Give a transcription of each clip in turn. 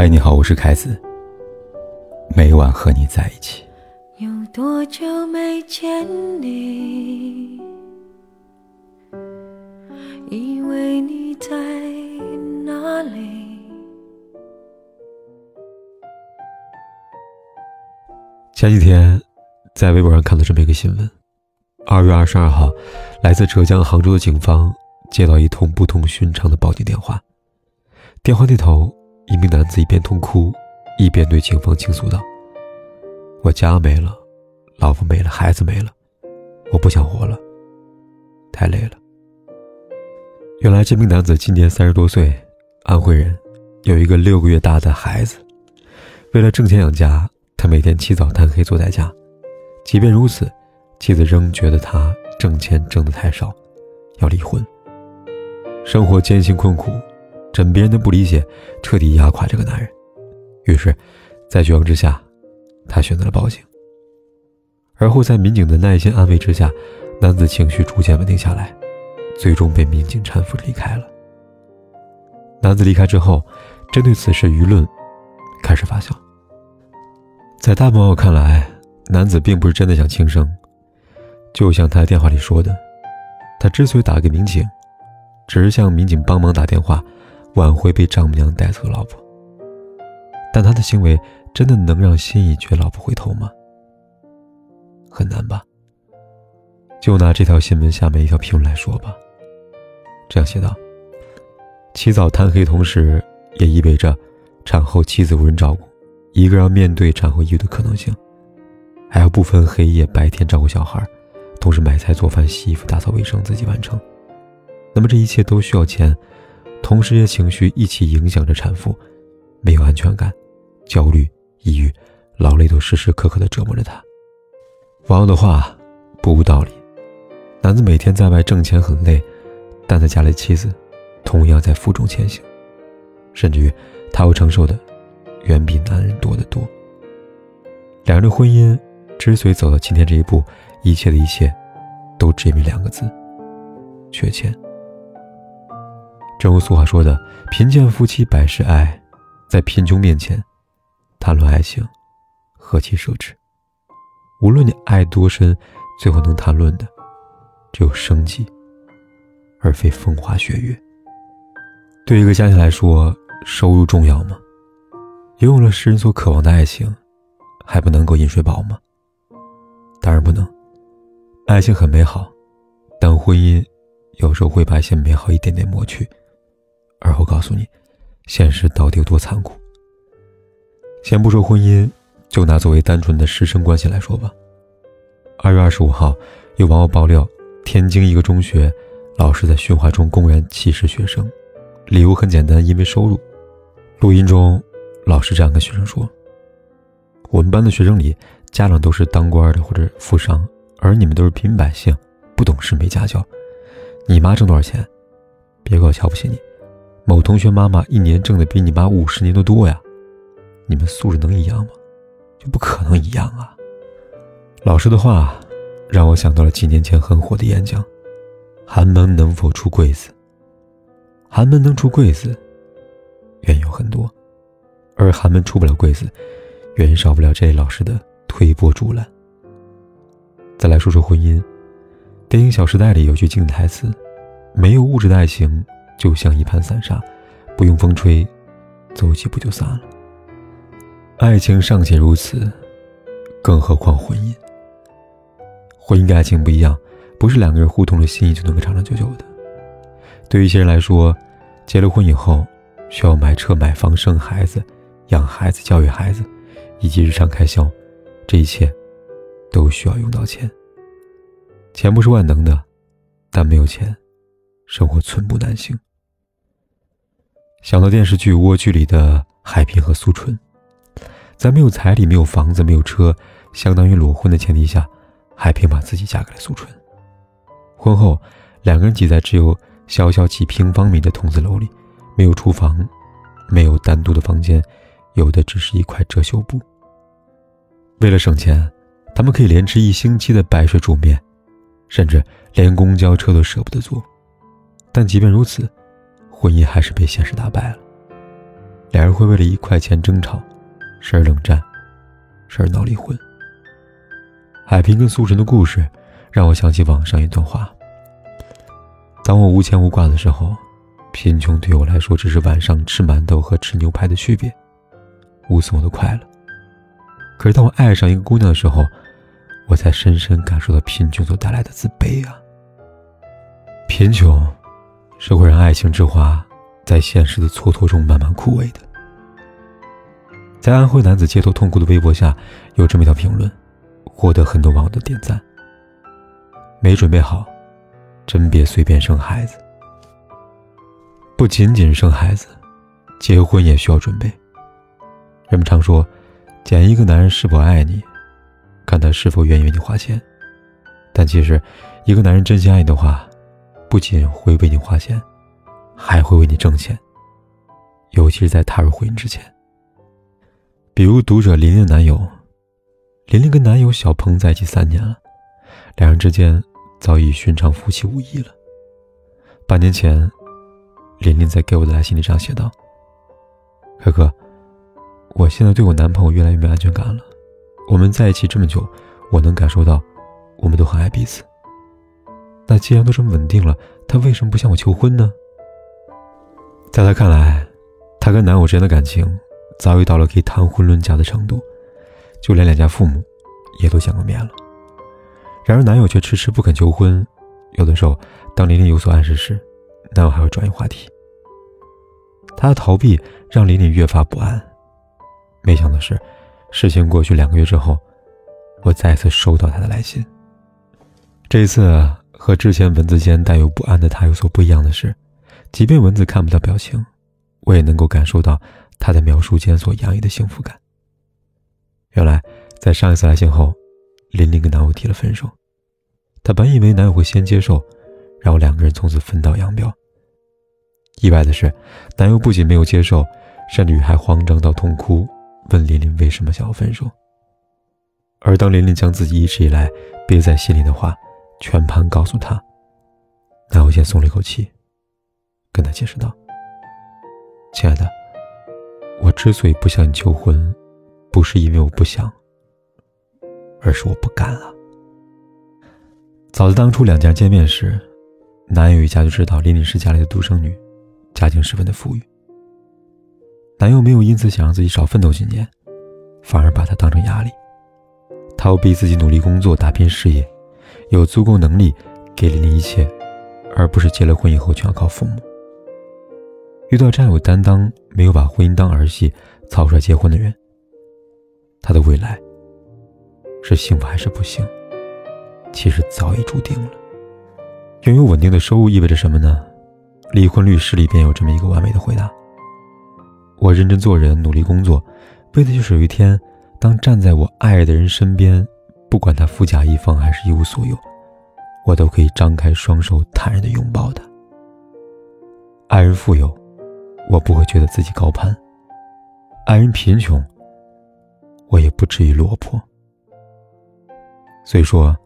嗨，你好，我是凯子。每晚和你在一起。有多久没见你？以为你在哪里？前几天在微博上看到这么一个新闻：二月二十二号，来自浙江杭州的警方接到一通不同寻常的报警电话。电话那头，一名男子一边痛哭，一边对警方倾诉道：“我家没了，老婆没了，孩子没了，我不想活了，太累了。”原来这名男子今年三十多岁，安徽人，有一个六个月大的孩子。为了挣钱养家，他每天起早贪黑做代驾。即便如此，妻子仍觉得他挣钱挣得太少，要离婚。生活艰辛困苦，枕别人的不理解彻底压垮这个男人。于是，在绝望之下，他选择了报警。而后在民警的耐心安慰之下，男子情绪逐渐稳定下来。最终被民警搀扶离开了。男子离开之后，针对此事，舆论开始发酵。在大朋友看来，男子并不是真的想轻生，就像他电话里说的，他之所以打给民警，只是向民警帮忙打电话，挽回被丈母娘带走的老婆。但他的行为真的能让心已决老婆回头吗？很难吧。就拿这条新闻下面一条评论来说吧。这样写道：“起早贪黑，同时也意味着产后妻子无人照顾，一个要面对产后抑郁的可能性，还要不分黑夜白天照顾小孩，同时买菜做饭、洗衣服、打扫卫生自己完成。那么这一切都需要钱，同时也情绪一起影响着产妇，没有安全感，焦虑、抑郁、劳累都时时刻刻的折磨着她。网友的话不无道理，男子每天在外挣钱很累。”但在家里，妻子同样在负重前行，甚至于他要承受的远比男人多得多。两人的婚姻之所以走到今天这一步，一切的一切都只因为两个字：缺钱。正如俗话说的：“贫贱夫妻百事哀，在贫穷面前，谈论爱情，何其奢侈。”无论你爱多深，最后能谈论的只有生计。而非风花雪月。对一个家庭来说，收入重要吗？拥有了世人所渴望的爱情，还不能够饮水饱吗？当然不能。爱情很美好，但婚姻有时候会把一些美好一点点抹去，而后告诉你，现实到底有多残酷。先不说婚姻，就拿作为单纯的师生关系来说吧。二月二十五号，有网友爆料，天津一个中学。老师在训话中公然歧视学生，理由很简单，因为收入。录音中，老师这样跟学生说：“我们班的学生里，家长都是当官的或者富商，而你们都是平民百姓，不懂事，没家教。你妈挣多少钱？别怪我瞧不起你。某同学妈妈一年挣的比你妈五十年都多呀。你们素质能一样吗？就不可能一样啊！”老师的话，让我想到了几年前很火的演讲。寒门能否出贵子？寒门能出贵子，原因有很多，而寒门出不了贵子，原因少不了这位老师的推波助澜。再来说说婚姻，电影《小时代》里有句经典台词：“没有物质的爱情，就像一盘散沙，不用风吹，走几步就散了。”爱情尚且如此，更何况婚姻？婚姻跟爱情不一样。不是两个人互通了心意就能够长长久久的。对于一些人来说，结了婚以后，需要买车、买房、生孩子、养孩子、教育孩子，以及日常开销，这一切都需要用到钱。钱不是万能的，但没有钱，生活寸步难行。想到电视剧《蜗居》里的海平和苏春，在没有彩礼、没有房子、没有车，相当于裸婚的前提下，海平把自己嫁给了苏春。婚后，两个人挤在只有小小几平方米的筒子楼里，没有厨房，没有单独的房间，有的只是一块遮羞布。为了省钱，他们可以连吃一星期的白水煮面，甚至连公交车都舍不得坐。但即便如此，婚姻还是被现实打败了。两人会为了一块钱争吵，时而冷战，时而闹离婚。海平跟苏晨的故事，让我想起网上一段话：当我无牵无挂的时候，贫穷对我来说只是晚上吃馒头和吃牛排的区别，无损我的快乐。可是当我爱上一个姑娘的时候，我才深深感受到贫穷所带来的自卑啊！贫穷是会让爱情之花在现实的蹉跎中慢慢枯萎的。在安徽男子街头痛哭的微博下，有这么一条评论，获得很多网友的点赞。没准备好，真别随便生孩子。不仅仅生孩子，结婚也需要准备。人们常说，检一个男人是否爱你。看他是否愿意为你花钱，但其实，一个男人真心爱你的话，不仅会为你花钱，还会为你挣钱。尤其是在踏入婚姻之前。比如读者琳琳的男友，琳琳跟男友小鹏在一起三年了，两人之间早已寻常夫妻无异了。半年前，琳琳在给我的来信里这样写道：“可可，我现在对我男朋友越来越没安全感了。”我们在一起这么久，我能感受到，我们都很爱彼此。那既然都这么稳定了，他为什么不向我求婚呢？在他看来，他跟男友之间的感情早已到了可以谈婚论嫁的程度，就连两家父母也都见过面了。然而男友却迟迟不肯求婚，有的时候，当琳琳有所暗示时，男友还会转移话题。他的逃避让琳琳越发不安。没想到是。事情过去两个月之后，我再次收到他的来信。这一次和之前文字间带有不安的他有所不一样的是，即便文字看不到表情，我也能够感受到他在描述间所洋溢的幸福感。原来，在上一次来信后，琳琳跟男友提了分手。她本以为男友会先接受，然后两个人从此分道扬镳。意外的是，男友不仅没有接受，甚至还慌张到痛哭。问琳琳为什么想要分手，而当琳琳将自己一直以来憋在心里的话全盘告诉他，男友先松了一口气，跟他解释道：“亲爱的，我之所以不向你求婚，不是因为我不想，而是我不敢啊。”早在当初两家见面时，男友一家就知道琳琳是家里的独生女，家境十分的富裕。男友没有因此想让自己少奋斗几年，反而把她当成压力。他要逼自己努力工作，打拼事业，有足够能力给了你一切，而不是结了婚以后全靠父母。遇到这样有担当、没有把婚姻当儿戏草率结婚的人，他的未来是幸福还是不幸，其实早已注定了。拥有稳定的收入意味着什么呢？离婚律师里边有这么一个完美的回答。我认真做人，努力工作，为的就是有一天，当站在我爱的人身边，不管他富甲一方还是一无所有，我都可以张开双手，坦然的拥抱他。爱人富有，我不会觉得自己高攀；爱人贫穷，我也不至于落魄。所以说，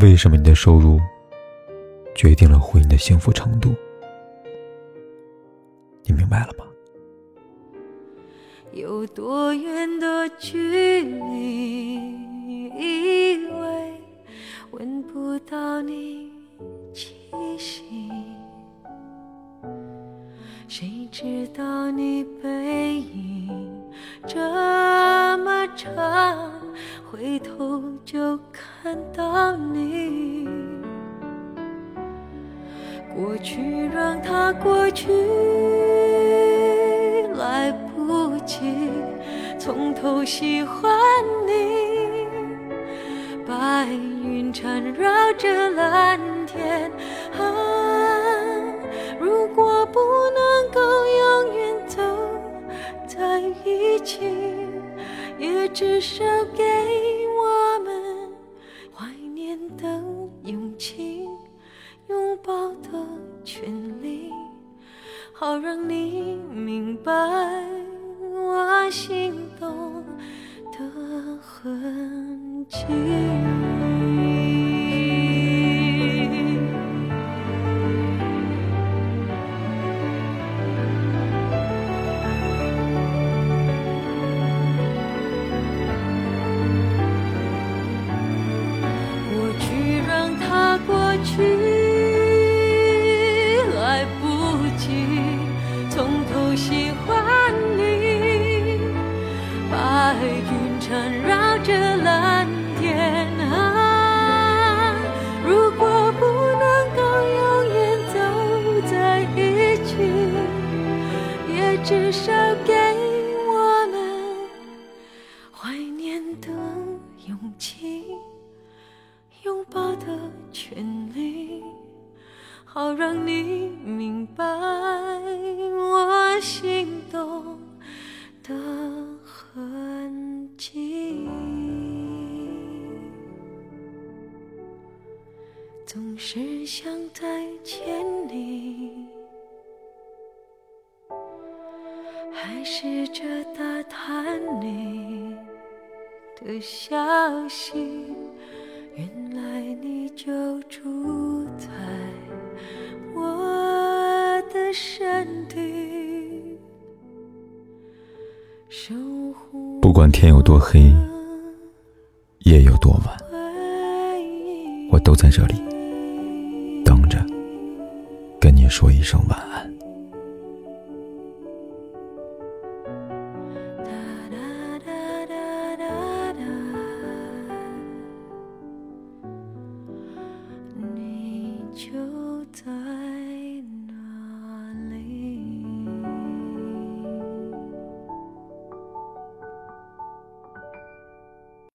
为什么你的收入决定了婚姻的幸福程度？你明白了吗？有多远的距离，以为头喜欢你，白云缠绕着蓝天。啊如果不能够永远走在一起，也至少给只想再见你，还试着打探你的消息。原来你就住在我的身体，不管天有多黑，夜有多晚，我都在这里。跟你说一声晚安。